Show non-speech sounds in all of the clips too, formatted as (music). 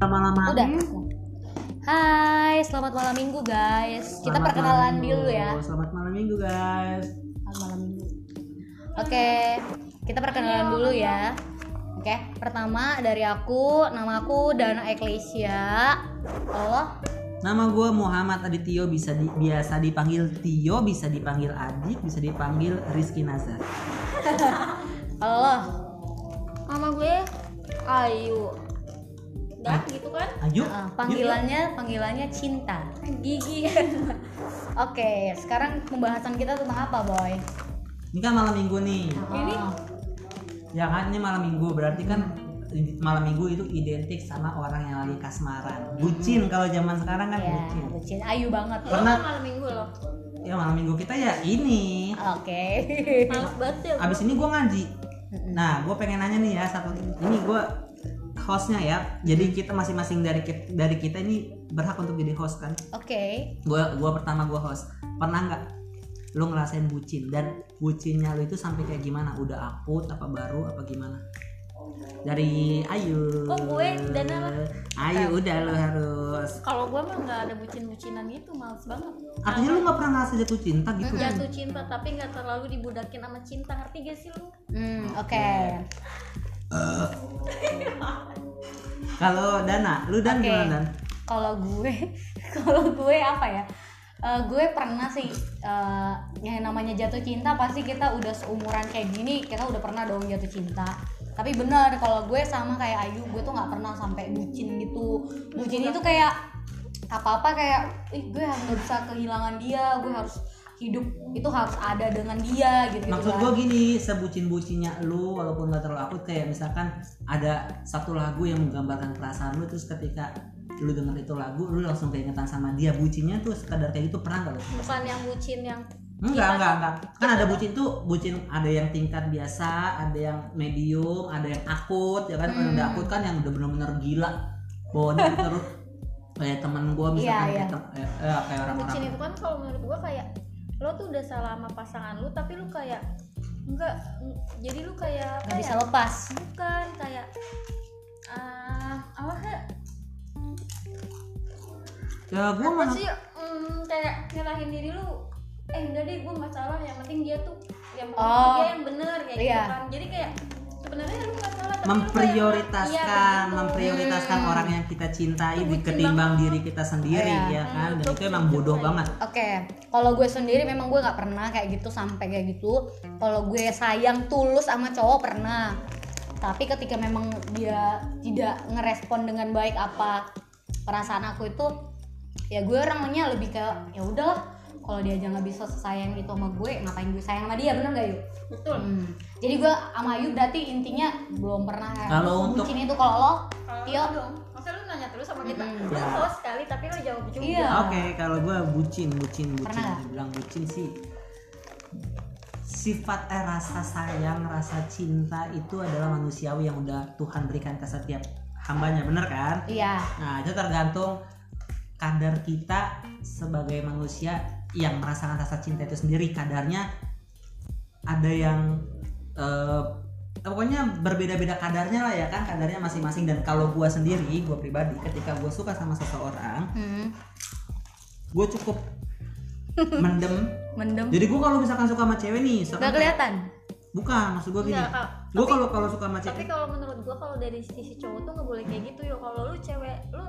lama-lama Udah. Hai, selamat malam minggu guys. Kita Selamat perkenalan malam minggu. dulu ya. Selamat malam minggu guys. Selamat malam minggu. Oke, kita perkenalan dulu ya. Oke, pertama dari aku, nama aku Dana Eklesia. Allah, Nama gue Muhammad Adityo bisa di- biasa dipanggil Tio, bisa dipanggil Adik, bisa dipanggil Rizky Nazar. (laughs) Allah. Nama gue Ayu. Udah gitu kan? Ayo. Ah, panggilannya panggilannya cinta. Gigi. (laughs) Oke, sekarang pembahasan kita tentang apa, boy? Ini kan malam minggu nih. Ini Ah, Ya kan ini malam minggu berarti kan malam minggu itu identik sama orang yang lagi kasmaran. Bucin kalau zaman sekarang kan ya, bucin. bucin. Ayu banget. lo Pernah- malam minggu loh. Ya malam minggu kita ya ini. Oke. Males banget ya. Abis ini gue ngaji. Nah, gue pengen nanya nih ya satu. Ini gue hostnya ya. Jadi kita masing-masing dari kita, dari kita ini berhak untuk jadi host kan. Oke. Gua gua pertama gua host. Pernah nggak lu ngerasain bucin dan bucinnya lu itu sampai kayak gimana? Udah akut apa baru apa gimana? Dari Ayu. Oh, gue, Dana lah. Ayu udah lu harus. Kalau gue mah nggak ada bucin-bucinan gitu, males banget. Artinya lu nggak pernah ngerasa jatuh cinta gitu kan? Jatuh cinta tapi nggak terlalu dibudakin sama cinta, ngerti gak sih lu? Hmm, oke. (laughs) Kalau Dana, lu dan Oke. gimana Dan? Kalau gue, (laughs) kalau gue apa ya? Eh, gue pernah sih eh, yang namanya jatuh cinta pasti kita udah seumuran kayak gini kita udah pernah dong jatuh cinta tapi benar kalau gue sama kayak Ayu gue tuh nggak pernah sampai bucin gitu bucin itu kayak apa apa kayak ih gue nggak bisa kehilangan dia gue harus hidup itu harus ada dengan dia gitu Maksud kan. gua gini, sebucin-bucinnya lu walaupun gak terlalu akut kayak misalkan ada satu lagu yang menggambarkan perasaan lu terus ketika lu denger itu lagu lu langsung keingetan sama dia bucinnya tuh sekadar kayak gitu pernah gak lu? Bukan yang bucin yang Enggak, enggak, enggak. Kan ada bucin tuh bucin ada yang tingkat biasa, ada yang medium, ada yang akut ya kan. Kalau udah akut kan yang udah bener-bener gila. Bawa dia terus kayak temen gua misalkan Iya, kayak, iya. tem- eh, eh, kayak orang-orang bucin itu kan kalau menurut gue kayak lo tuh udah salah sama pasangan lu tapi lu kayak enggak mm, jadi lu kayak apa nggak ya? bisa lepas bukan kayak ah apa sih ya gua apa mah sih mm, kayak nyerahin diri lu eh enggak deh gue nggak salah yang penting dia tuh yang penting Oh. dia yang bener kayak Iya. gitu kan jadi kayak sebenarnya lu nggak salah tapi lu kayak- memprioritaskan Iya, begitu. memprioritaskan Hmm. orang yang kita cintai bucin ketimbang diri kita sendiri Iya. ya kan dan itu emang bodoh bucin. banget Oke, kalau gue sendiri memang gue nggak pernah kayak gitu sampai kayak gitu. Kalau gue sayang tulus sama cowok pernah, tapi ketika memang dia tidak ngerespon dengan baik apa perasaan aku itu, ya gue orangnya lebih ke ya udahlah. Kalau dia aja nggak bisa sayang itu sama gue, ngapain gue sayang sama dia, bener gak yuk? betul Hmm. Jadi gue sama Ayu berarti intinya belum pernah kayak Kalau untuk- bucin itu kalau lo, Tio, dong masa lu nanya terus sama kita Mm-mm. lu Ya. host sekali tapi lu jawab juga Iya. oke kalau gue bucin bucin bucin Pernah nggak? dibilang bucin sih sifat eh, rasa sayang rasa cinta itu adalah manusiawi yang udah Tuhan berikan ke setiap hambanya bener kan iya, Nah, itu tergantung kadar kita sebagai manusia yang merasakan rasa cinta itu sendiri. Kadarnya ada yang eh, pokoknya berbeda-beda kadarnya lah ya kan, kadarnya masing-masing. Dan kalau gua sendiri, gua pribadi, ketika gua suka sama seseorang, hmm. gue cukup (laughs) mendem. mendem, Jadi gua kalau misalkan suka sama cewek nih, nggak misalkan- kelihatan. bukan maksud gua gini. Tapi- kalau kalau suka sama tapi cewek, kalau menurut gua kalau dari sisi cowok tuh nggak boleh kayak gitu yo kalau lu cewek lu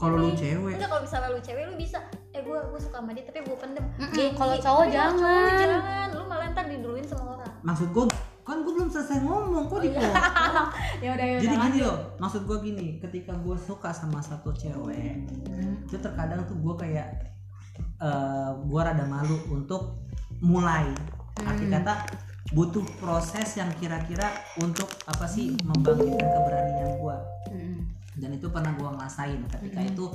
kalau lu ini- cewek, enggak kalau misalnya lu cewek lu bisa eh gua gua suka sama dia tapi gua pendem Mm-mm, Gengsi. kalau cowok Tapi kalau jangan. cowok jangan lu malah ntar diduluin sama orang maksud gua kan gua belum selesai ngomong kok dipotong. (laughs) ya udah ya Jadi udah, gini lanjut. loh, maksud gue gini, ketika gue suka sama satu cewek, itu terkadang tuh gue kayak eh gue rada malu untuk mulai. Arti Hmm. kata butuh proses yang kira-kira untuk apa sih membangkitkan keberanian gue. Mm-mm. Dan itu pernah gue ngerasain. Ketika itu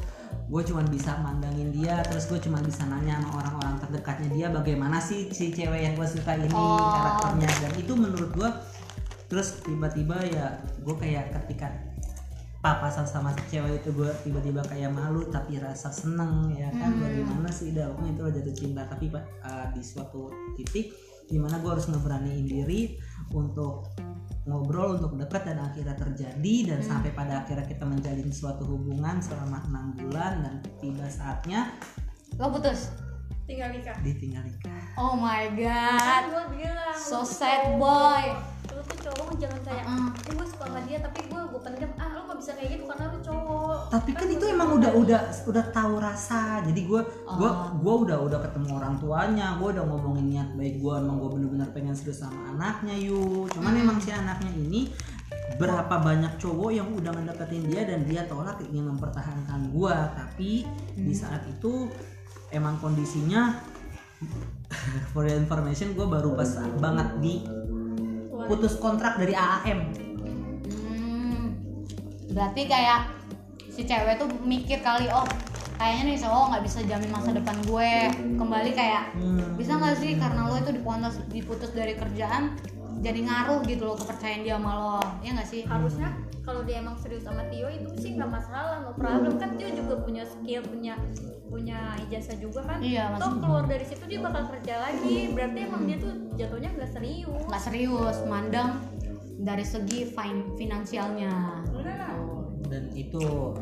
gue cuma bisa mandangin dia, terus gue cuma bisa nanya sama orang-orang terdekatnya dia bagaimana sih si cewek yang gue suka ini Oh. karakternya. Dan itu menurut gue terus tiba-tiba ya gue kayak ketika papasan sama cewek itu gue tiba-tiba kayak malu tapi rasa seneng ya kan Hmm. bagaimana sih dah pokoknya itu udah jatuh cinta tapi uh, di suatu titik di mana gue harus ngeberaniin diri untuk ngobrol untuk dekat dan akhirnya terjadi dan Hmm. sampai pada akhirnya kita menjalin suatu hubungan selama enam bulan dan tiba saatnya lo putus? Tinggal nikah. Ditinggal nikah. Oh my kan god. gue bilang so sad boy lu tuh cowok jangan kayak Mm. eh, gue suka sama dia tapi gue gue pendem ah lu gak bisa kayak gitu karena lu cowok tapi kan itu gua emang udah sama udah udah tahu rasa jadi gue gua Oh. gua udah udah ketemu orang tuanya gue udah ngomongin niat baik gue emang gue bener-bener pengen serius sama anaknya yuk cuman Hmm. emang si anaknya ini berapa banyak cowok yang udah ngedeketin dia dan dia tolak ingin mempertahankan gue tapi di Hmm. saat itu emang kondisinya (laughs) for your information gue baru pas banget di. Putus kontrak dari AAM Hmm, berarti kayak si cewek tuh mikir kali oh kayaknya nih cowok nggak bisa jamin masa depan gue. Kembali kayak Hmm. bisa nggak sih karena lo itu diputus diputus dari kerjaan jadi ngaruh gitu loh kepercayaan dia sama lo ya nggak sih? Harusnya kalau dia emang serius sama Tio itu sih nggak masalah no problem. Kan Tio juga punya skill punya punya ijazah juga kan. Iya, toh keluar dari situ dia bakal kerja lagi. Berarti emang dia tuh jatuhnya nggak serius. Nggak serius mandang dari segi fin finansialnya. Beneran dan itu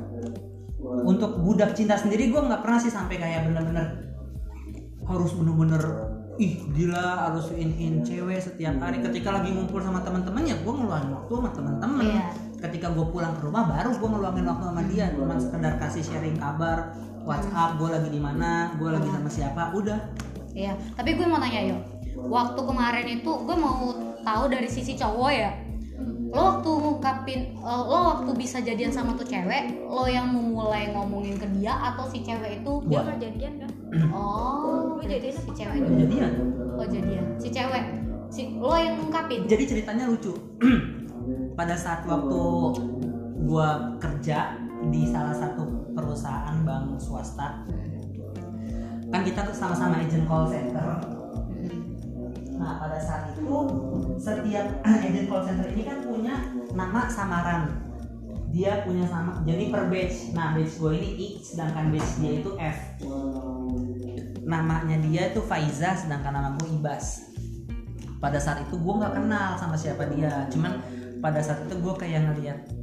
untuk budak cinta sendiri gue nggak pernah sih sampai kayak bener-bener harus bener-bener ih gila harus in in cewek setiap hari. Ketika lagi ngumpul sama teman-teman ya gue ngeluangin waktu sama teman-teman Iya. ketika gue pulang ke rumah baru gue ngeluangin waktu sama dia. Cuma sekedar kasih sharing kabar WhatsApp gue lagi di mana gue lagi sama siapa udah. Iya, tapi gue mau tanya yo. Waktu kemarin itu gue mau tahu dari sisi cowok ya. Lo waktu ngungkapin, eh, lo waktu bisa jadian sama tuh cewek, lo yang memulai ngomongin ke dia atau si cewek itu? dia nggak jadian kan (clears throat) Oh, Gue jadian si cewek. jadian Oh jadian, si cewek. Si lo yang ngungkapin. jadi ceritanya lucu (clears throat) pada saat waktu gua kerja di salah satu perusahaan bank swasta kan kita tuh sama-sama agent call center nah pada saat itu setiap agent call center ini kan punya nama samaran. Dia punya sama jadi per batch. Nah batch gue ini X sedangkan batch dia itu F. Namanya dia tuh Faiza sedangkan nama gue Ibas. Pada saat itu gue nggak kenal sama siapa dia. Cuman pada saat itu gue kayak ngeliat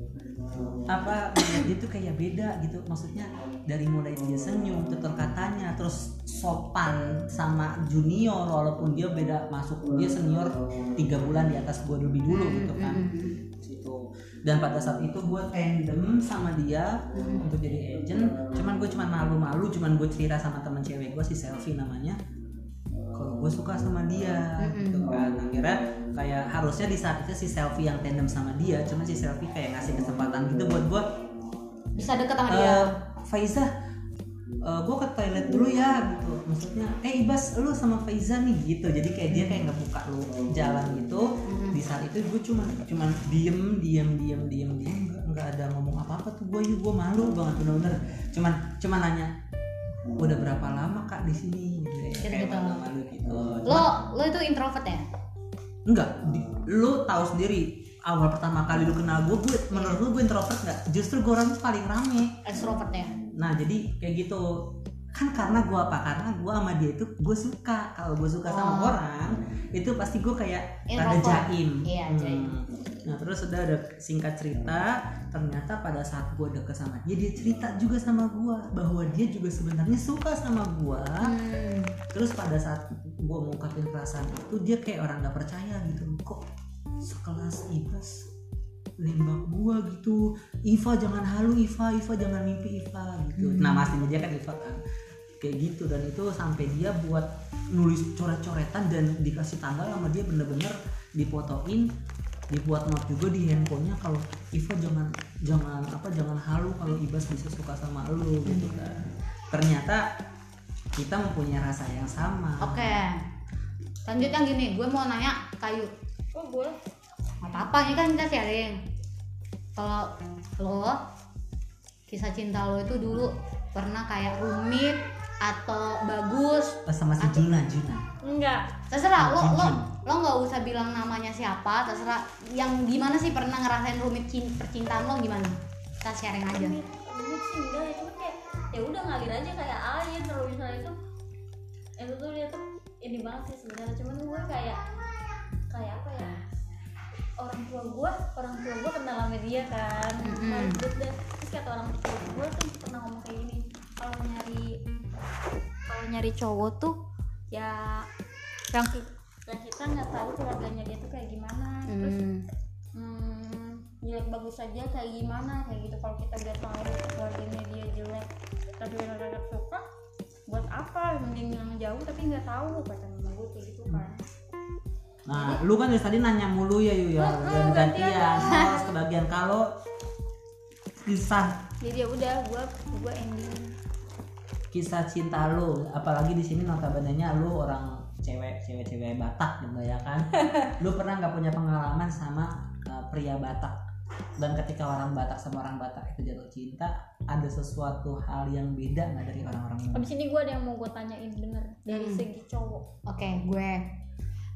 apa dia tuh kayak beda gitu. Maksudnya dari mulai dia senyum tutur katanya terus sopan sama junior walaupun dia beda masuk dia senior tiga bulan di atas gue lebih dulu gitu kan. situ dan pada saat itu gue tandem sama dia untuk jadi agent. Cuman gue cuman malu-malu cuman gue cerita sama teman cewek gue si selfie namanya. Kalau gue suka sama dia gitu kan. Akhirnya kayak harusnya di saat itu si selfie yang tandem sama dia cuman si selfie kayak ngasih kesempatan gitu buat gue Bisa deket sama eh dia. Faiza gue ke toilet dulu ya gitu. Maksudnya eh Ibas lu sama Faiza nih gitu. Jadi kayak dia kayak ngebuka lu jalan gitu. Di saat itu gue cuma cuman diem diem diem diem diem. Nggak nggak ada ngomong apa apa tuh gue gue malu banget bener-bener. Cuman cuman nanya udah berapa lama kak di sini? Gitu ya kayak Gitu-gitu. malu-malu gitu. Lo lo itu introvert ya? Enggak di, lu tahu sendiri awal pertama kali lu kenal gue gue menurut lu gue introvert nggak? Justru gue orang paling rame. Extrovert ya? Nah jadi kayak gitu kan karena gue apa karena gue sama dia itu gue suka kalau gue suka sama Oh. orang itu pasti gue kayak rada Introvert. jaim. Iya, jaim. Nah terus udah ada singkat cerita ternyata pada saat gue deket sama dia dia cerita juga sama gue bahwa dia juga sebenarnya suka sama gue. Hmm. Terus pada saat gue ngungkapin perasaan itu dia kayak orang nggak percaya gitu kok sekelas Ibas nembak gua gitu. Iva jangan halu Iva. Iva jangan mimpi Iva gitu. Hmm. nah aslinya dia kan Iva kan. Kayak gitu. Dan itu sampai dia buat nulis coret-coretan dan dikasih tanggal sama dia bener-bener dipotoin dibuat note juga di handphonenya kalau Iva jangan jangan apa jangan halu kalau Ibas bisa suka sama lu gitu kan. Ternyata kita mempunyai rasa yang sama. Oke. Lanjut yang gini, gue mau nanya kayu. oh boleh Gak apa-apa, ini kan kita sharing. Kalau lo kisah cinta lo itu dulu pernah kayak rumit atau bagus, Eh, sama si Juna Juna enggak terserah lo lo lo nggak usah bilang namanya siapa, terserah. Yang gimana sih pernah ngerasain rumit cin- percintaan lo gimana? Kita sharing aja. rumit rumit sih enggak ya cuma kayak ya udah ngalir aja kayak air kalau misalnya itu itu tuh dia tuh ini banget sih sebenarnya cuman gue gue orang tua gue kenal sama dia kan. Dah. terus kata orang tua gue tuh pernah ngomong kayak gini kalau nyari kalau nyari cowok tuh ya yang ki- yang kita nggak tahu keluarganya dia tuh kayak gimana. Terus Hmm. jelek bagus saja kayak gimana kayak gitu. Kalau kita udah tahu keluarganya dia jelek tapi benar-benar suka buat apa? Mending yang jauh tapi nggak tahu kata mama gue kayak gitu kan Nah, lu kan dari tadi nanya mulu ya Yu ya, dan gantian. Terus kebagian kalau kisah jadi ya udah gue gue ending kisah cinta lu, apalagi di sini notabene-nya lu orang cewek, cewek-cewek Batak gitu ya kan. (laughs) lu pernah nggak punya pengalaman sama uh, pria Batak? Dan ketika orang Batak sama orang Batak itu jatuh cinta, ada sesuatu hal yang beda nggak dari orang-orang lain? abis ini gue ada yang mau gue tanyain bener dari Hmm. segi cowok Oke, gue.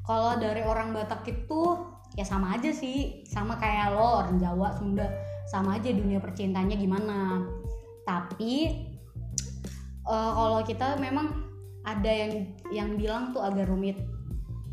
Kalau dari orang Batak itu ya sama aja sih, sama kayak lo orang Jawa, Sunda, sama aja dunia percintanya gimana. Tapi eh, kalau kita memang ada yang yang bilang tuh agak rumit,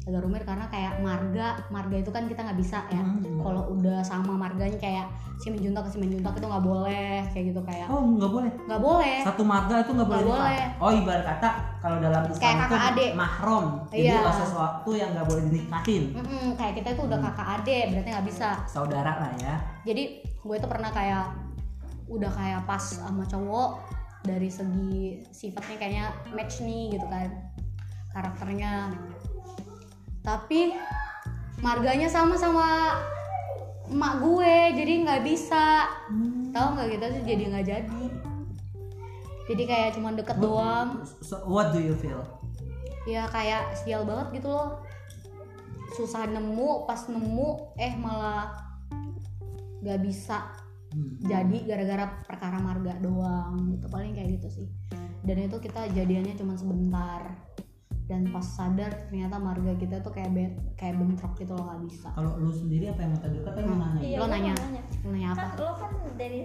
agak rumit karena kayak marga, marga itu kan kita nggak bisa ya. Hmm, Kalau udah sama marganya kayak si menjuntak ke si menjuntak itu nggak boleh, kayak gitu kayak Oh nggak boleh. nggak boleh. Satu marga itu nggak boleh. Boleh. Oh ibarat kata kalau dalam Islam Kayak itu kakak adik. mahrom. Jadi Iya. ada sesuatu yang nggak boleh dinikahin. Mm-mm, kayak kita itu udah Hmm. kakak adik, berarti nggak bisa. Saudara lah ya. jadi gue tuh pernah kayak udah kayak pas sama cowok dari segi sifatnya kayaknya match nih gitu kan karakternya tapi marganya sama sama emak gue jadi nggak bisa. Tahu nggak kita tuh jadi nggak jadi. Jadi kayak cuma deket doang. So, what do you feel? ya kayak sial banget gitu loh. Susah nemu pas nemu eh malah nggak bisa Hmm. jadi gara-gara perkara marga doang gitu. Paling kayak gitu sih. Dan itu kita jadiannya cuma sebentar dan pas sadar ternyata marga kita tuh kayak be- kayak bentrok gitu loh nggak bisa. Kalau lu sendiri apa yang mau tadi kata mau nanya? iya Lo nanya. nanya. Nanya apa? kan lo kan dari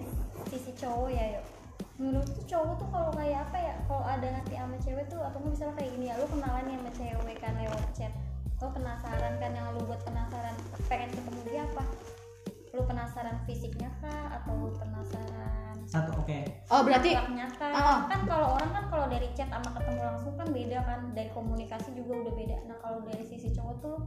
sisi cowok ya yuk. Menurut tuh cowok tuh kalau kayak apa ya? Kalau ada nanti sama cewek tuh atau nggak misalnya kayak gini ya lo kenalan nih sama cewek kan lewat chat. Lo penasaran kan yang lo buat penasaran pengen ketemu dia apa? Lo penasaran fisiknya kah? Atau lo penasaran Satu oke. oh berarti akhlaknya kah Ah. kan kalau orang kan kalau dari chat sama ketemu langsung kan beda kan dari komunikasi juga udah beda nah kalau dari sisi cowok tuh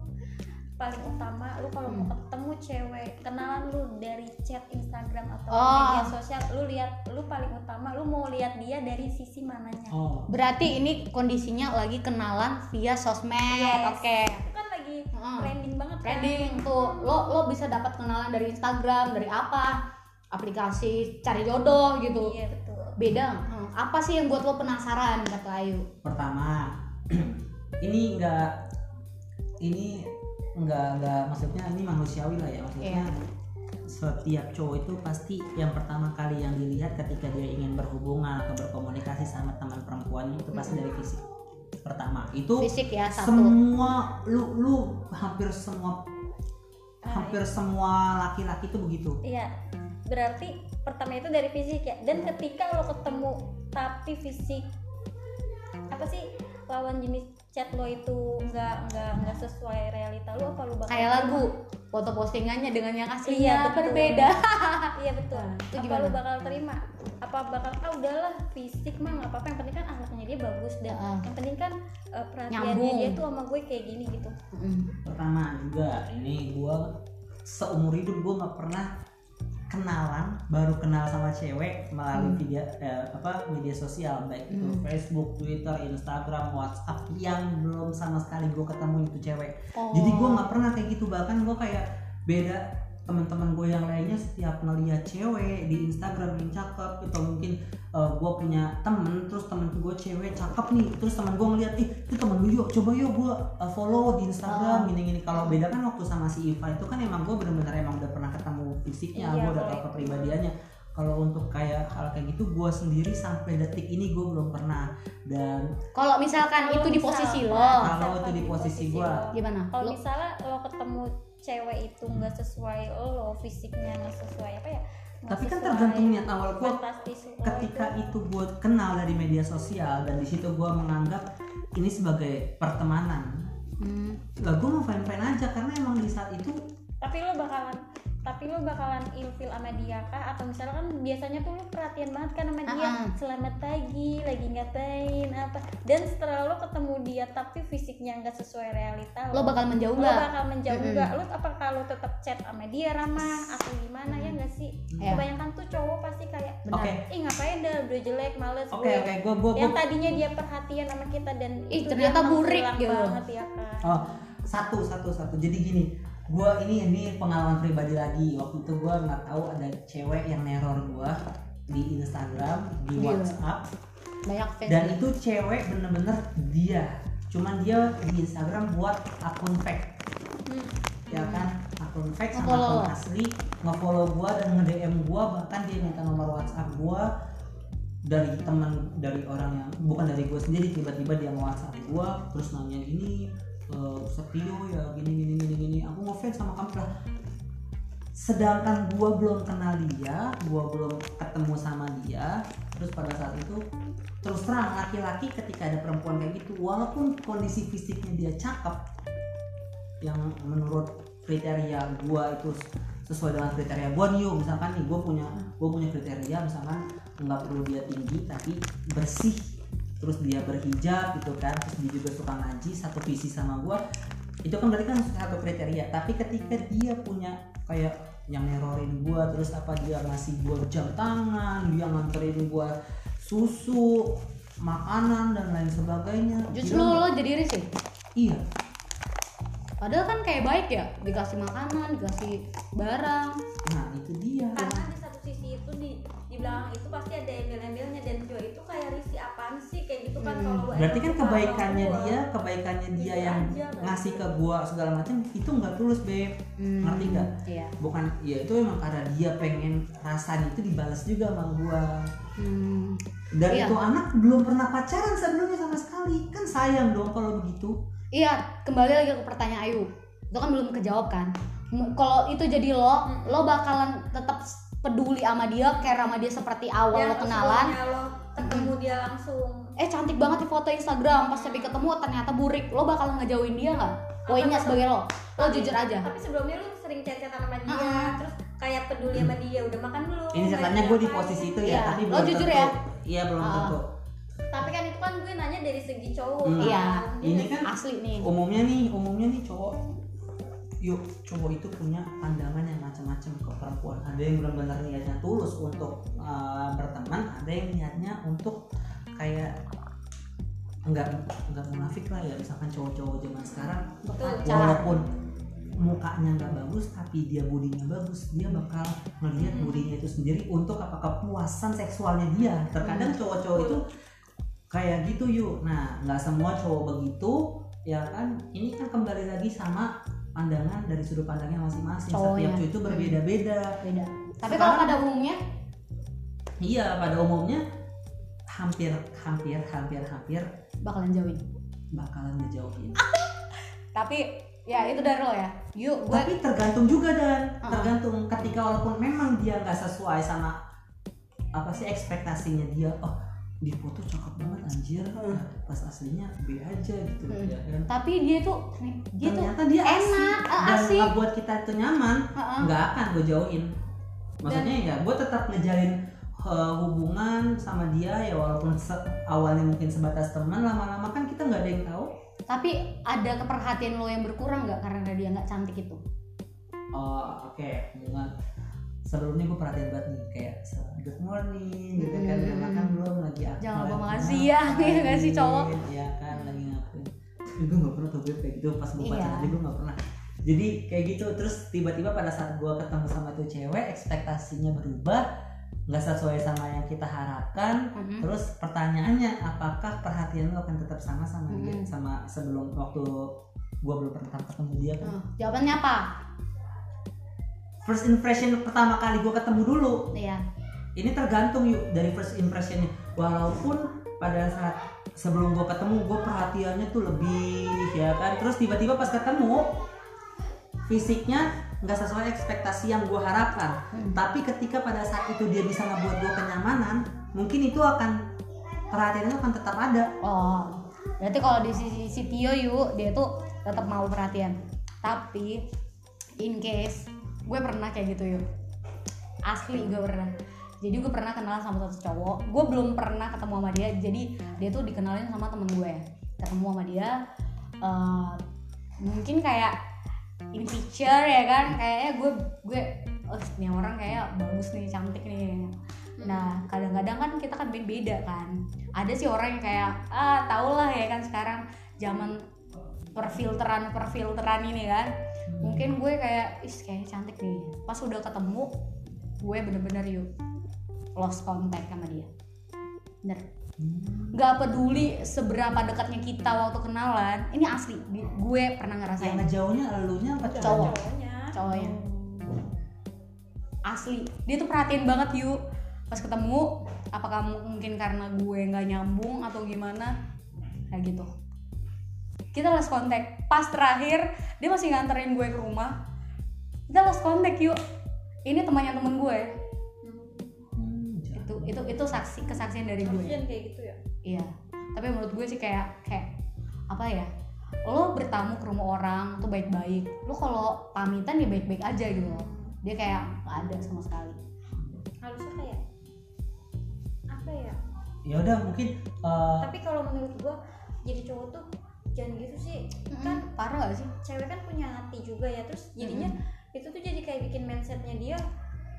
paling utama lu kalau mau Hmm. ketemu cewek kenalan lu dari chat Instagram atau Oh. media sosial lu lihat lu paling utama lu mau lihat dia dari sisi mananya Oh. berarti ini kondisinya lagi kenalan via sosmed Yes. oke itu kan lagi Hmm. trending banget kan trending tuh lo lo bisa dapat kenalan dari Instagram dari apa aplikasi cari jodoh gitu. Iya betul. Beda hmm, apa sih yang buat lo penasaran kata Ayu? Pertama, (clears throat) ini enggak ini enggak enggak maksudnya ini manusiawi lah ya maksudnya. Iya. Setiap cowok itu pasti yang pertama kali yang dilihat ketika dia ingin berhubungan atau berkomunikasi sama teman perempuannya itu pasti dari fisik. Pertama, itu fisik ya satu. semua lu lu hampir semua hampir semua laki-laki itu begitu. Iya berarti pertama itu dari fisik ya. Dan ketika lo ketemu tapi fisik apa sih lawan jenis chat lo itu nggak nggak nggak sesuai realita lo apa lo bakal kayak lagu foto postingannya dengan yang Iya, aslinya betul. berbeda. (laughs) Iya betul. Nah, itu apa gimana? lo bakal terima? Apa bakal ah udahlah fisik mah nggak apa-apa. Yang penting kan akhlaknya dia bagus dan Heeh. yang penting kan eh, perhatiannya Nyambung. dia tuh sama gue kayak gini gitu. Pertama juga ini gua seumur hidup gua nggak pernah kenalan baru kenal sama cewek melalui video eh, apa media sosial baik itu Hmm. Facebook, Twitter, Instagram, WhatsApp yang belum sama sekali gua ketemu itu cewek. Oh. Jadi gua nggak pernah kayak gitu bahkan gua kayak beda teman-teman gue yang lainnya setiap ngeliat cewek di Instagram yang cakep atau mungkin uh, gue punya temen terus temen gue cewek cakep nih terus temen gue ngeliat ih itu temen lu yuk coba yuk gue uh, follow di Instagram Oh. gini-gini kalau beda kan waktu sama si Iva itu kan emang gue bener-bener emang udah pernah ketemu fisiknya Iya, gue udah tahu kepribadiannya. Kalau untuk kayak hal kayak gitu gue sendiri sampai detik ini gue belum pernah. Dan kalau misalkan Kalau itu di posisi lo. kalau itu di posisi gua. gimana? Kalau misalnya lo ketemu cewek itu nggak sesuai lo fisiknya nggak sesuai apa ya? Tapi kan tergantung niat awal gue ketika itu. itu gue kenal dari media sosial dan di situ gue menganggap ini sebagai pertemanan. Hmm. lah gue mau fine fine aja karena emang di saat itu tapi lo bakalan tapi lo bakalan ilfil sama dia kah? Atau misalnya kan biasanya tuh lo perhatian banget kan sama dia. Ah-ah. selamat pagi lagi ngapain apa. Dan setelah lo ketemu dia tapi fisiknya nggak sesuai realita lo bakal menjauh lo nggak? bakal menjauh nggak? Lo apa kalau tetap chat sama dia ramah atau gimana ya nggak sih? Iya. kebanyakan tuh cowok pasti kayak benar. Oke. ih ngapain dah? Udah jelek males Oke gue. oke gue gue yang tadinya dia perhatian sama kita dan Ih, itu ternyata burik gitu. banget ya kan? Oh, satu satu satu. Jadi gini, gua ini ini pengalaman pribadi lagi. Waktu itu gua nggak tahu ada cewek yang neror gua di Instagram, di Gila. WhatsApp, banyak fans dan itu cewek bener-bener dia. Cuman dia di Instagram buat akun fake, Hmm. ya kan? Akun fake sama akun asli, nge-follow gua dan nge-DM gua bahkan dia minta nomor WhatsApp gua dari teman dari orang yang bukan dari gue sendiri tiba-tiba dia nge WhatsApp gua terus nanya gini Setio ya gini gini gini gini. Aku ngefans sama kamu lah. Sedangkan gua belum kenal dia gua belum ketemu sama dia terus pada saat itu terus terang laki-laki ketika ada perempuan kayak gitu walaupun kondisi fisiknya dia cakep yang menurut kriteria gua itu sesuai dengan kriteria gua nih yuk misalkan nih gua punya gua punya kriteria misalkan nggak perlu dia tinggi tapi bersih terus dia berhijab gitu kan terus dia juga suka ngaji satu visi sama gua itu kan berarti kan satu kriteria. Tapi ketika dia punya kayak yang nerorin gua terus apa dia ngasih gua jam tangan dia nganterin gua susu makanan dan lain sebagainya. Justru Dia- lo jadi risih? Iya. Padahal kan kayak baik ya dikasih makanan dikasih barang. Nah itu dia. Karena di satu sisi itu di di belakang itu pasti ada embel-embelnya kan Hmm. berarti kan kebaikannya gua. dia kebaikannya dia Gitu yang aja, ngasih ke gua segala macam itu nggak tulus beb Hmm, Ngerti nggak? iya bukan ya itu emang karena dia pengen rasanya itu dibalas juga sama gua Hmm, dan Iya. itu anak belum pernah pacaran sebelumnya sama sekali kan sayang dong kalau begitu iya kembali lagi ke pertanyaan Ayu itu kan belum kejawab kan kalau itu jadi lo lo bakalan tetap peduli sama dia care sama dia seperti awal Ya, lo kenalan lo ketemu dia langsung. Eh cantik banget di foto Instagram. Pas tapi ketemu ternyata burik. Lo bakal ngejauhin dia nggak? Poinnya sebagai lo? Lo Tapi- jujur aja. tapi sebelumnya lu sering chat-chatan sama dia Ah. terus kayak peduli sama dia udah makan belum? Ini ceritanya Lagi gue di posisi itu Iya. ya tapi Lo belum jujur tentu. ya? iya belum Ah. tentu. Tapi kan itu kan gue nanya dari segi cowok Hmm. Iya. ini kan asli nih. umumnya nih umumnya nih cowok yuk cowok itu punya pandangan yang macam-macam ke perempuan. Ada yang benar-benar niatnya tulus untuk uh, berteman ada yang niatnya untuk kayak enggak enggak munafik lah ya. Misalkan cowok-cowok zaman sekarang Betul. walaupun mukanya nggak bagus tapi dia bodinya bagus dia bakal melihat Hmm. bodinya itu sendiri untuk apa? Kepuasan seksualnya dia. Terkadang cowok-cowok itu kayak gitu yuk. Nah nggak semua cowok begitu ya kan? Ini kan kembali lagi sama pandangan dari sudut pandangnya masing-masing. Cowoknya. setiap cowok itu berbeda-beda. Beda. Tapi Sekarang- kalau pada umumnya? Iya pada umumnya hampir hampir hampir hampir bakalan jauhin. bakalan ngejauhin. (laughs) Tapi ya itu dari lo ya. Yuk gue tapi tergantung juga dan. Uh-uh. tergantung ketika walaupun memang dia nggak sesuai sama apa sih ekspektasinya dia oh di foto cakep banget anjir. Hmm. pas aslinya B aja gitu. Hmm. ya kan? Tapi dia tuh dia tuh ternyata dia enak, asik ah, dan asik. buat kita itu nyaman nggak akan gue jauhin. Maksudnya ya gue tetap ngejalin uh, hubungan sama dia ya walaupun awalnya mungkin sebatas teman lama-lama kan kita nggak ada yang tahu. Tapi ada keperhatian lo yang berkurang nggak karena dia nggak cantik itu? Oh oke hubungan sebelumnya gue perhatiin banget nih kayak good morning gitu kan udah Hmm. makan belum lagi apa Jangan lupa ngapain, ya nggak sih, cowok? ya kan lagi ngapain gue gak pernah tuh Beb, kayak gitu pas gue pacaran Iya. aja gue gak pernah jadi kayak gitu terus tiba-tiba pada saat gue ketemu sama tuh cewek ekspektasinya berubah nggak sesuai sama yang kita harapkan Mhm. terus pertanyaannya apakah perhatian lo akan tetap sama sama dia Mhm. sama sebelum waktu gue belum pernah ketemu dia kan Hmm, jawabannya apa first impression pertama kali gue ketemu dulu. Iya. Ini tergantung yuk dari first impressionnya. Walaupun pada saat sebelum gue ketemu gue perhatiannya tuh lebih ya kan? Terus tiba-tiba pas ketemu fisiknya nggak sesuai ekspektasi yang gue harapkan. Hmm. tapi ketika pada saat itu dia bisa ngebuat gue kenyamanan mungkin itu akan perhatiannya akan tetap ada. Oh berarti kalau di sisi si Tio yuk dia tuh tetap mau perhatian. Tapi in case gue pernah kayak gitu yuk asli gue pernah. Jadi gue pernah kenalan sama satu cowok. Gue belum pernah ketemu sama dia jadi dia tuh dikenalin sama temen gue. Ketemu sama dia eh, mungkin kayak in picture ya kan? Kayaknya gue gue oh ini orang kayak bagus nih cantik nih. Nah kadang-kadang kan kita kan beda kan. Ada sih orang yang kayak ah tau lah ya kan sekarang zaman perfilteran perfilteran ini kan mungkin gue kayak is kayaknya cantik nih. Pas udah ketemu gue bener-bener yuk lost contact sama dia. Bener. Hmm. nggak peduli seberapa dekatnya kita waktu kenalan ini asli gue pernah yang ngerasain ngejauhnya elunya apa Cowok. cowok cowoknya. Cowoknya asli. Dia tuh perhatiin banget yuk. Pas ketemu apakah mungkin karena gue nggak nyambung atau gimana? Kayak gitu kita lost contact pas terakhir dia masih nganterin gue ke rumah kita lost contact yuk ini temannya temen gue Hmm, itu itu itu saksi kesaksian dari gue kayak gitu ya Iya, tapi menurut gue sih kayak kayak apa ya? Lo bertamu ke rumah orang tuh baik-baik. Lo kalau pamitan ya baik-baik aja gitu loh. Dia kayak nggak ada sama sekali. harusnya kayak apa ya ya udah mungkin eh, tapi kalau menurut gua jadi cowok tuh jangan gitu sih Kan parah gak sih? cewek kan punya hati juga ya terus jadinya itu tuh jadi kayak bikin mindsetnya dia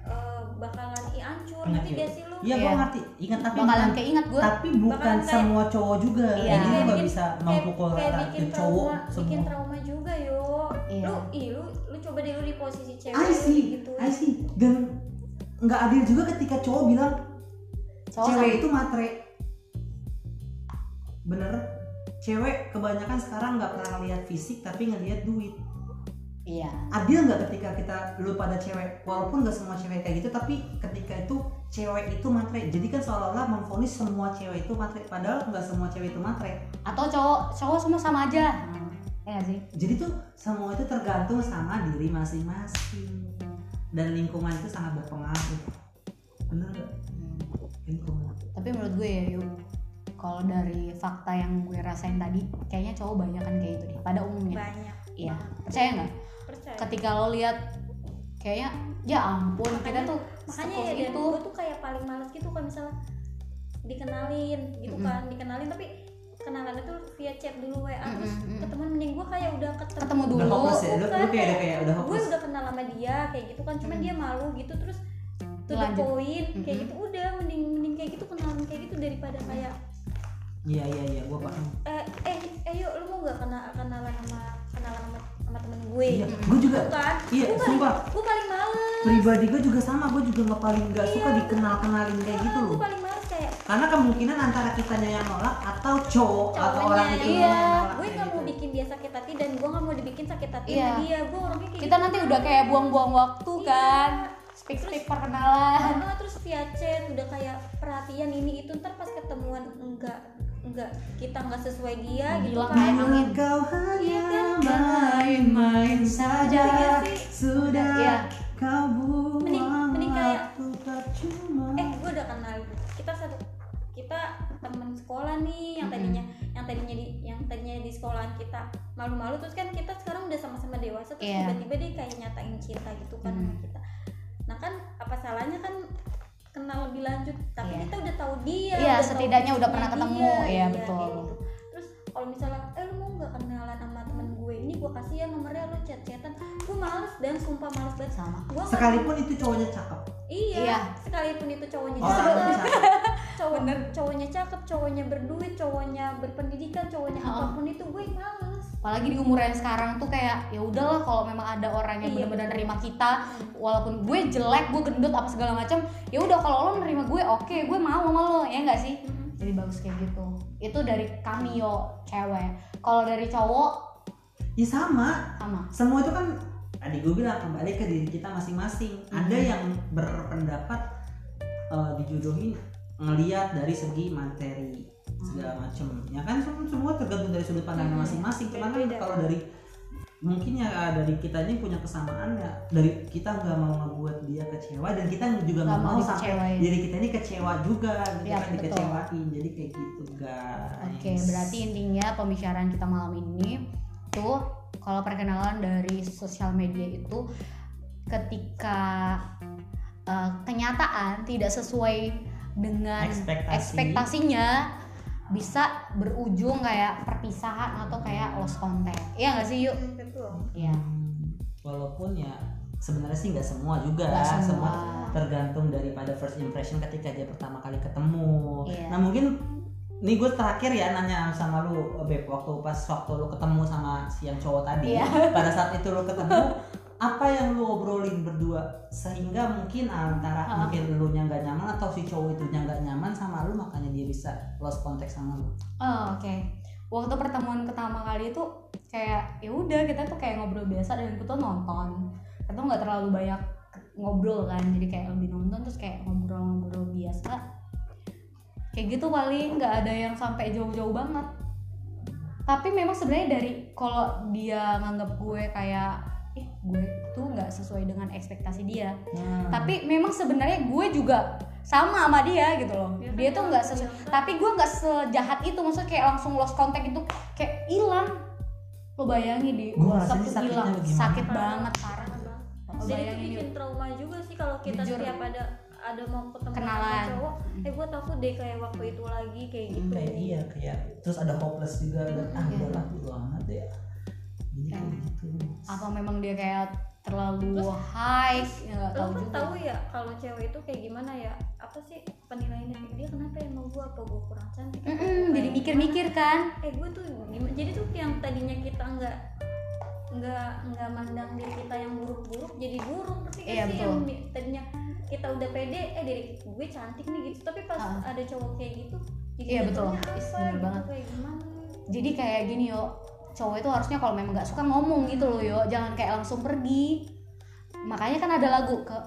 eh, bakalan i hancur Ingat ngerti gak sih lu iya gue Iya. ngerti ingat tapi Bakalan bukan, keinget gue. tapi bukan kayak- semua cowok juga Iya. jadi lu bikin- bisa kayak rata bikin ke cowok trauma bikin semua trauma juga yo Iya. lu ih lu lu coba deh lu di posisi cewek I see, gitu I see. Dan nggak adil juga ketika cowok bilang Cowok cewek sama- itu matre. Bener, cewek kebanyakan sekarang nggak pernah lihat fisik tapi ngelihat duit. Iya. Adil nggak ketika kita lu pada cewek, walaupun nggak semua cewek kayak gitu, tapi ketika itu cewek itu matre. Jadi kan seolah-olah memvonis semua cewek itu matre, padahal nggak semua cewek itu matre. Atau cowok cowok semua sama aja. Ya gak sih? Jadi tuh semua itu tergantung sama diri masing-masing dan lingkungan itu sangat berpengaruh. Bener nggak? Lingkungan. Tapi menurut gue ya yuk kalau dari fakta yang gue rasain tadi kayaknya cowok banyak kan kayak gitu deh pada umumnya banyak iya percaya nggak percaya ketika lo lihat kayaknya ya ampun kita Makanya- tuh makanya ya dan itu gue tuh kayak paling males gitu kalau misalnya dikenalin gitu Mm-mm. kan dikenalin tapi kenalan itu via chat dulu WA terus Mm-mm, mm-mm. ketemuan mending gue kayak udah ketemu, ketemu Udah dulu hopeless ya? Lu, lu kayak udah kayak kayak udah gue udah kenal sama dia kayak gitu kan cuman Mm. dia malu gitu terus to the Lanjut. point kayak Mm-mm. gitu udah mending mending kayak gitu kenalan kayak gitu daripada kayak Iya iya iya, gua paham. eh eh eh yuk lu mau gak kenal kenalan sama kenalan sama sama temen gue Iya, gua juga kan Iya, gue paling, sumpah. gue paling males pribadi gue juga sama, gue juga nggak paling nggak Iya, suka dikenal kenalin kayak gitu gue loh. paling males kayak Karena kemungkinan antara kitanya yang nolak atau cowok atau orang itu iya. nolak gue kayak gak mau gitu. bikin dia sakit hati dan gue gak mau dibikin sakit hati Iya. sama dia gue orangnya kayak kita gitu. nanti udah kayak buang-buang waktu Iya. kan speak speak perkenalan Ah, terus via chat udah kayak perhatian ini itu ntar pas ketemuan enggak enggak kita enggak sesuai dia gitu Bilang kan kayak angin. Kau hanya kan? main-main saja Iya sih. Sudah Iya. kau buang Mending- mending kayak- percuma eh gue udah kenal kita satu kita temen sekolah nih yang tadinya yang tadinya di yang tadinya di sekolahan kita malu-malu terus kan kita sekarang udah sama-sama dewasa terus Iya. tiba-tiba dia kayak nyatain cinta gitu kan sama kita nah kan apa salahnya kan kenal lebih lanjut tapi Iya. kita udah tahu dia Iya, tahu setidaknya udah pernah ketemu. dia, Iya, iya, betul. gitu. terus kalau misalnya eh lu mau nggak kenalan sama temen gue ini gue kasih ya nomornya lu chat chatan gue males dan sumpah males banget sama gue nggak- sekalipun itu cowoknya cakep iya, Iya. sekalipun itu cowoknya cakep itu cakep (laughs) cowok cowoknya cakep cowoknya berduit cowoknya berpendidikan cowoknya Oh. apa pun itu gue males apalagi di umur yang sekarang tuh kayak ya udahlah kalau memang ada orang yang Iya, benar-benar nerima kita walaupun gue jelek gue gendut apa segala macam ya udah kalau lo nerima gue oke gue mau sama lo ya enggak sih? Jadi bagus kayak gitu. Itu dari kami yo cewek. Kalau dari cowok? Ya sama. Sama. Semua itu kan tadi gue bilang kembali ke diri kita masing-masing. Ada Mhm. yang berpendapat eh, dijodohin ngeliat dari segi materi segala macem ya kan sem- semua tergantung dari sudut pandang Mhm. masing-masing cuman kan kalau dari mungkin ya dari kita ini punya kesamaan ya dari kita nggak mau ngebuat dia kecewa dan kita juga Nggak mau sampai diri kita ini kecewa juga gitu Iya, kan betul. dikecewain jadi kayak gitu guys Oke, berarti intinya pembicaraan kita malam ini tuh kalau perkenalan dari sosial media itu ketika eh, kenyataan tidak sesuai dengan Ekspektasi. ekspektasinya bisa berujung kayak perpisahan atau kayak lost contact iya nggak sih yuk betul iya Hmm, walaupun ya sebenarnya sih nggak semua juga Nggak semua. tergantung daripada first impression ketika dia pertama kali ketemu Iya. nah mungkin nih gue terakhir ya nanya sama lu beb waktu pas waktu lu ketemu sama si yang cowok tadi Iya. pada saat itu lu ketemu (laughs) apa yang lu obrolin berdua sehingga mungkin antara Ha. mungkin lu nya nggak nyaman atau si cowok itu nya nggak nyaman sama lu makanya dia bisa lost contact sama lu Oh, oke. Waktu pertemuan pertama kali itu kayak ya udah kita tuh kayak ngobrol biasa dan kita nonton. Kita tuh nggak terlalu banyak ngobrol kan, jadi kayak lebih nonton terus kayak ngobrol-ngobrol biasa. Kayak gitu paling nggak ada yang sampai jauh-jauh banget. Tapi memang sebenarnya dari kalau dia nganggap gue kayak eh gue tuh nggak sesuai dengan ekspektasi dia. Hmm. Tapi memang sebenarnya gue juga sama sama dia gitu loh. Ya kan, dia tuh nggak kalau sesu- bilang kan. tapi gue nggak sejahat itu maksudnya kayak langsung lost contact itu kayak hilang lo bayangin di WhatsApp tuh sakitnya hilang sakit banget parah banget. Lo jadi itu bikin trauma juga sih kalau kita Jujur. setiap ada ada mau ketemu Kenalan. sama cowok eh gue takut deh kayak waktu itu lagi kayak Hmm, gitu kayak iya kayak terus ada hopeless juga dan ah Iya. udahlah bodo amat ya Kayak- gitu. apa memang dia kayak terlalu Terus- high? ya nggak lo tahu kan juga. tahu ya kalau cewek itu kayak gimana ya? Apa sih penilaiannya kayak dia kenapa ya sama gue apa gue kurang cantik? Mm-mm, gua jadi mikir-mikir kan? Eh gue tuh gimana? Jadi tuh yang tadinya kita nggak nggak nggak mandang diri kita yang buruk-buruk jadi buruk. Tapi kan Iya, sih betul. yang di- tadinya kita udah pede eh diri gue cantik nih gitu. Tapi pas Ah. ada cowok kayak gitu jadi Iya, betul. apa gitu, banget. kayak gimana? Jadi kayak gini yo cowok itu harusnya kalau memang nggak suka ngomong gitu loh yo jangan kayak langsung pergi makanya kan ada lagu ke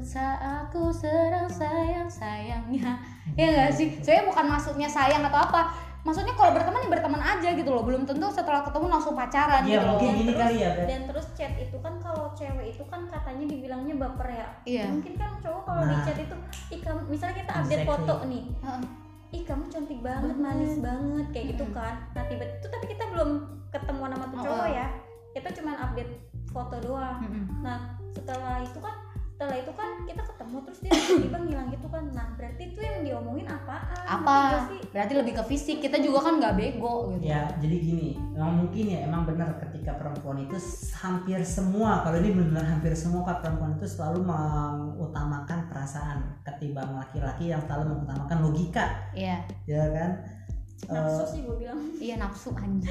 saat aku serang sayang sayangnya ya nggak sih saya bukan maksudnya sayang atau apa maksudnya kalau berteman ya berteman aja gitu loh belum tentu setelah ketemu langsung pacaran Iya gitu loh mungkin gini Terus- kali ya Beb. dan terus chat itu kan kalau cewek itu kan katanya dibilangnya baper ya Iya. mungkin kan cowok kalau di Nah. chat itu ih misalnya kita update Exactly. foto nih Heeh. Ih kamu cantik banget Banget. manis banget kayak gitu Mm-mm. kan nah tiba itu tapi kita belum ketemu sama tuh Oh, cowok oh. ya kita cuma update foto doang Mm-mm. nah setelah itu kan setelah itu kan kita ketemu terus dia tiba-tiba ngilang gitu kan. Nah berarti itu yang diomongin apaan? Apa? Berarti lebih ke fisik. Kita juga kan nggak bego gitu. Ya, jadi gini, memang mungkin ya emang benar ketika perempuan itu hampir semua, kalau ini benar hampir semua kak perempuan itu selalu mengutamakan perasaan ketimbang laki-laki yang selalu mengutamakan logika, iya. Ya kan? Nafsu Eh, sih gue bilang. iya nafsu anjing.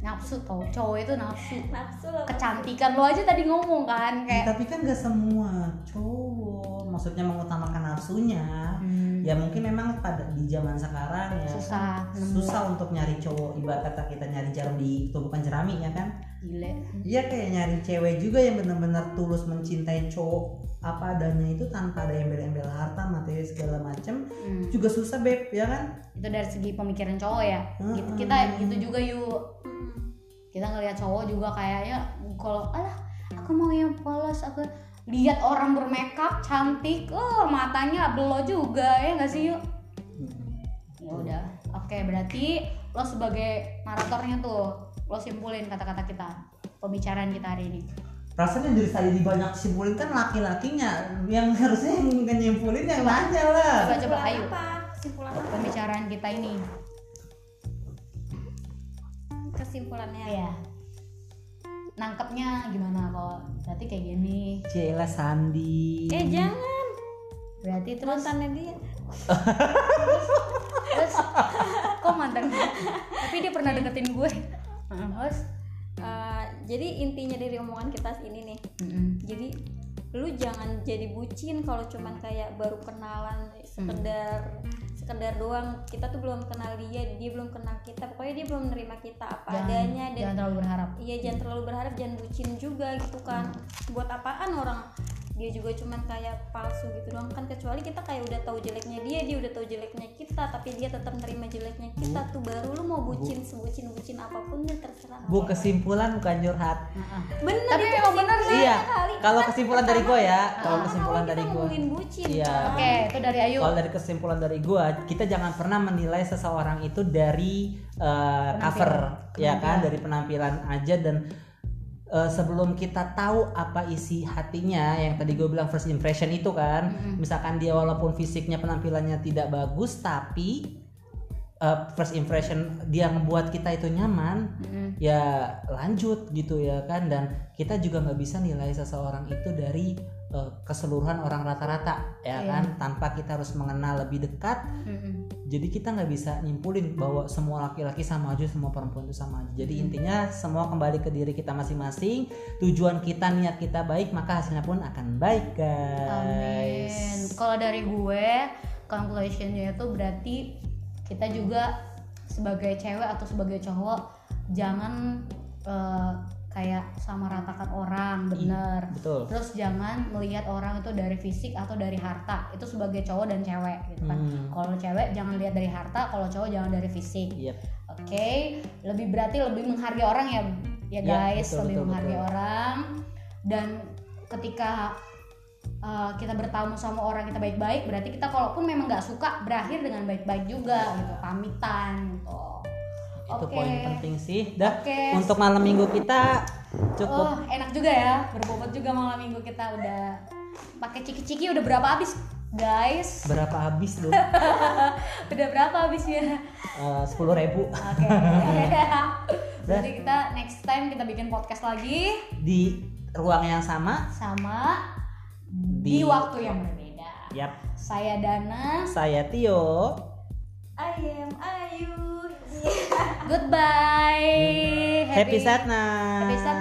Nafsu tau cowok itu nafsu. Nafsu lah kecantikan lo aja tadi ngomong kan ya, kayak tapi kan gak semua cowok, maksudnya mengutamakan nafsunya. Hmm, Ya mungkin memang pada di zaman sekarang ya susah nemu. Susah untuk nyari cowok. Ibarat kata kita nyari jarum di tumpukan jerami ya kan? Gile. Iya kayak nyari cewek juga yang benar-benar tulus mencintai cowok apa adanya itu tanpa ada embel-embel harta materi segala macem Hmm, juga susah beb ya kan? Itu dari segi pemikiran cowok ya. Gitu. Mm-mm. kita gitu juga yuk. Kita ngelihat cowok juga kayaknya kalau alah aku mau yang polos aku lihat orang bermakeup cantik oh matanya belo juga ya nggak sih yuk? Ya udah oke berarti lo sebagai naratornya tuh lo simpulin kata-kata kita pembicaraan kita hari ini. Rasanya dari tadi banyak simpulin kan laki-lakinya yang harusnya yang nyimpulin yang nanya lah. Coba coba ayo. apa? Kesimpulan apa? Pembicaraan kita ini. Kesimpulannya. Ya nangkepnya gimana kok? Berarti kayak gini. Cila Sandi. Eh jangan. Berarti terus mantannya dia. Terus kok mantan gue tapi dia pernah deketin gue. Heeh, terus? Eh, jadi intinya dari omongan kita ini nih. Mm-mm. jadi lu jangan jadi bucin kalau cuman kayak baru kenalan sekedar sekedar doang. Kita tuh belum kenal dia dia belum kenal kita. Pokoknya dia belum menerima kita apa jangan, adanya dan jangan terlalu berharap. Iya jangan terlalu berharap jangan bucin juga gitu kan. Buat apaan orang dia juga cuman kayak palsu gitu doang kan kecuali kita kayak udah tahu jeleknya dia dia udah tahu jeleknya kita tapi dia tetap nerima jeleknya kita tuh baru lu mau bucin sebucin bucin apa pun ya terserah Bu kesimpulan bukan curhat. bener Tapi itu memang bener sih. Iya. Kalau Kan kesimpulan dari gue ya, kalau kesimpulan dari gue. Iya. kan. Oke, itu dari Ayu. Kalau dari kesimpulan dari gue, kita jangan pernah menilai seseorang itu dari uh, cover, ya kan, dari penampilan aja dan uh, sebelum kita tahu apa isi hatinya, yang tadi gue bilang first impression itu kan, misalkan dia walaupun fisiknya penampilannya tidak bagus, tapi uh, first impression dia ngebuat kita itu nyaman, Mm-mm. ya lanjut gitu ya kan, dan kita juga nggak bisa nilai seseorang itu dari uh, keseluruhan orang rata-rata ya Iya. kan tanpa kita harus mengenal lebih dekat Mm-mm. jadi kita nggak bisa nyimpulin bahwa semua laki-laki sama aja semua perempuan itu sama aja jadi intinya semua kembali ke diri kita masing-masing tujuan kita niat kita baik maka hasilnya pun akan baik Amin. guys Kalau dari gue, conclusionnya itu berarti kita juga sebagai cewek atau sebagai cowok jangan eh, kayak sama ratakan orang, bener. betul Terus jangan melihat orang itu dari fisik atau dari harta. Itu sebagai cowok dan cewek gitu kan. Hmm. Kalau cewek jangan lihat dari harta, kalau cowok jangan dari fisik. Yep. Oke, lebih berarti lebih menghargai orang ya, ya Ya, guys, betul, lebih betul, menghargai betul. orang. Dan ketika uh, kita bertamu sama orang kita baik-baik, berarti kita kalaupun memang nggak suka berakhir dengan baik-baik juga gitu, pamitan gitu. itu Oke. poin penting sih dah Oke. untuk malam minggu kita cukup Oh, enak juga ya, berbobot juga malam minggu kita udah pakai ciki-ciki udah berapa habis, guys? berapa habis lu (laughs) Udah berapa habisnya? sepuluh ribu Oke. (laughs) Berarti kita next time kita bikin podcast lagi di ruang yang sama sama di, Di- waktu yang berbeda. yap Saya Dana. saya Tio I am Ayu (laughs) Goodbye. happy, happy Happy Sad